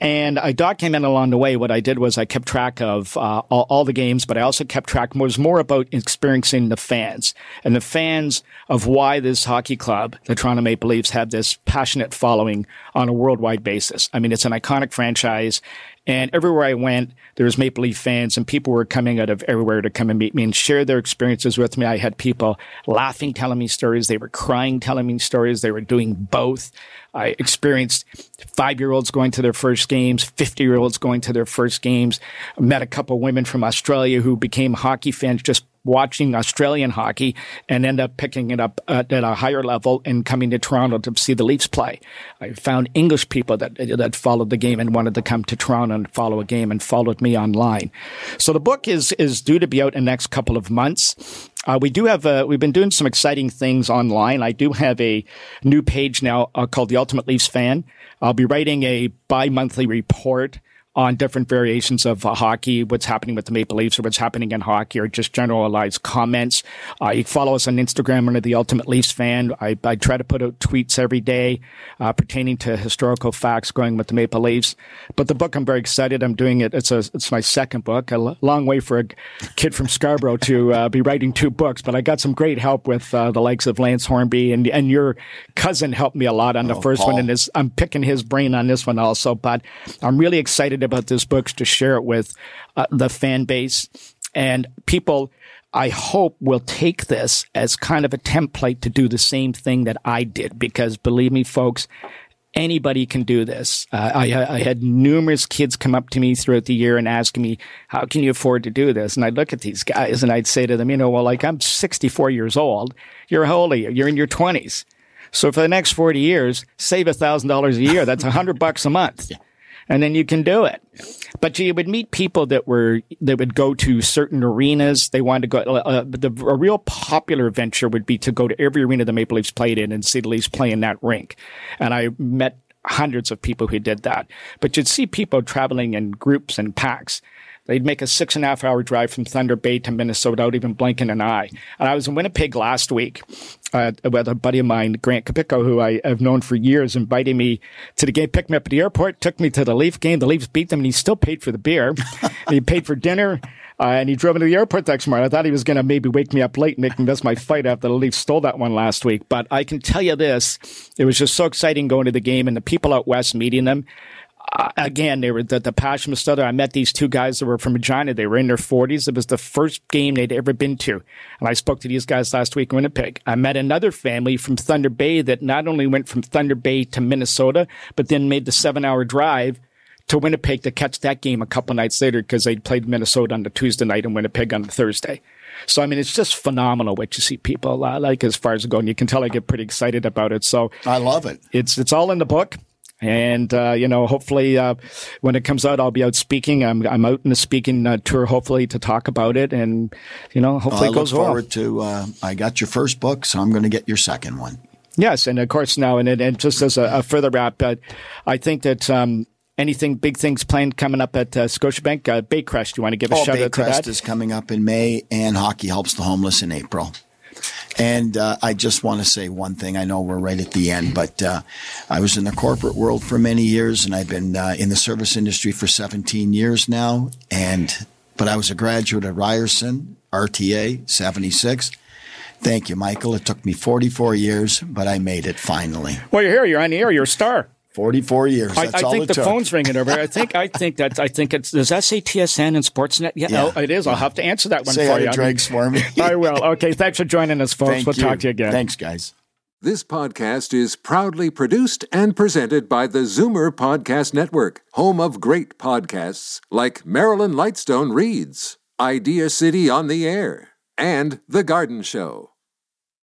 And I documented along the way. What I did was I kept track of uh, all, all, the games, but I also kept track was more about experiencing the fans and the fans of why this hockey club, the Toronto Maple Leafs, have this passionate following on a worldwide basis. I mean, it's an iconic franchise. And everywhere I went, there was Maple Leaf fans and people were coming out of everywhere to come and meet me and share their experiences with me. I had people laughing, telling me stories. They were crying, telling me stories. They were doing both. I experienced five year olds going to their first games, 50 year olds going to their first games. I met a couple women from Australia who became hockey fans just watching Australian hockey and end up picking it up at, at, a higher level and coming to Toronto to see the Leafs play. I found English people that that followed the game and wanted to come to Toronto and follow a game and followed me online. So the book is is due to be out in the next couple of months. Uh, we do have uh, we've been doing some exciting things online. I do have a new page now uh, called the Ultimate Leafs Fan. I'll be writing a bi-monthly report on different variations of uh, hockey, what's happening with the Maple Leafs or what's happening in hockey or just generalized comments. Uh, you follow us on Instagram under the Ultimate Leafs fan. I, I try to put out tweets every day uh, pertaining to historical facts going with the Maple Leafs. But the book, I'm very excited. I'm doing it. It's a, it's my second book. A l- long way for a kid from Scarborough to uh, be writing two books, but I got some great help with uh, the likes of Lance Hornby and, and your cousin helped me a lot on the Oh, first Paul. one. And I'm picking his brain on this one also, but I'm really excited about this book to share it with uh, the fan base. And people, I hope, will take this as kind of a template to do the same thing that I did. Because believe me, folks, anybody can do this. Uh, I, I, had numerous kids come up to me throughout the year and ask me, how can you afford to do this? And I'd look at these guys and I'd say to them, you know, well, like I'm 64 years old. You're holy. you? You're in your 20s. So for the next 40 years, save $1,000 a year. That's 100 bucks a month. And then you can do it. But you would meet people that were, that would go to certain arenas. They wanted to go, uh, uh, the, a real popular venture would be to go to every arena the Maple Leafs played in and see the Leafs play in that rink. And I met hundreds of people who did that. But you'd see people traveling in groups and packs. They'd make a six and a half hour drive from Thunder Bay to Minnesota without even blinking an eye. And I was in Winnipeg last week uh, with a buddy of mine, Grant Capico, who I have known for years, invited me to the game, picked me up at the airport, took me to the Leaf game. The Leafs beat them, and he still paid for the beer. he paid for dinner. Uh, and he drove me to the airport next morning. I thought he was going to maybe wake me up late and make me miss my fight after the Leafs stole that one last week. But I can tell you this, it was just so exciting going to the game and the people out west meeting them uh, again, they were the, the passion was still there. I met these two guys that were from Regina. They were in their 40s. It was the first game they'd ever been to. And I spoke to these guys last week in Winnipeg. I met another family from Thunder Bay that not only went from Thunder Bay to Minnesota, but then made the seven hour drive to Winnipeg to catch that game a couple nights later because they'd played Minnesota on the Tuesday night and Winnipeg on the Thursday. So, I mean, it's just phenomenal what you see people uh, like as far as going. You can tell I get pretty excited about it. So I love it. It's, it's all in the book. And, uh, you know, hopefully, uh, when it comes out, I'll be out speaking. I'm, I'm out in the speaking uh, tour, hopefully, to talk about it. And, you know, hopefully well, it goes look well. forward to, uh, I got your first book, so I'm going to get your second one. Yes. And of course, now, and, and just as a, a further wrap, uh, I think that, um, anything big things planned coming up at uh, Scotiabank? Uh, Baycrest, you want to give a oh, shout Baycrest out to that? is coming up in May, and Hockey Helps the Homeless in April. And uh, I just want to say one thing. I know we're right at the end, but uh, I was in the corporate world for many years, and I've been uh, in the service industry for 17 years now. And but I was a graduate at Ryerson, RTA 76. Thank you, Michael. It took me 44 years, but I made it finally. Well, you're here. You're on the air. You're a star. 44 years. I, That's I all think the took. phone's ringing over. I think I think that I think it's does that say TSN and Sportsnet? Yeah, Yeah. Oh, it is. I'll have to answer that one Say for hi you. to Dregs for me. I will. Okay, thanks for joining us, folks. Thank we'll you. talk to you again. Thanks, guys. This podcast is proudly produced and presented by the Zoomer Podcast Network, home of great podcasts like Marilyn Lightstone Reads, Idea City on the Air, and The Garden Show.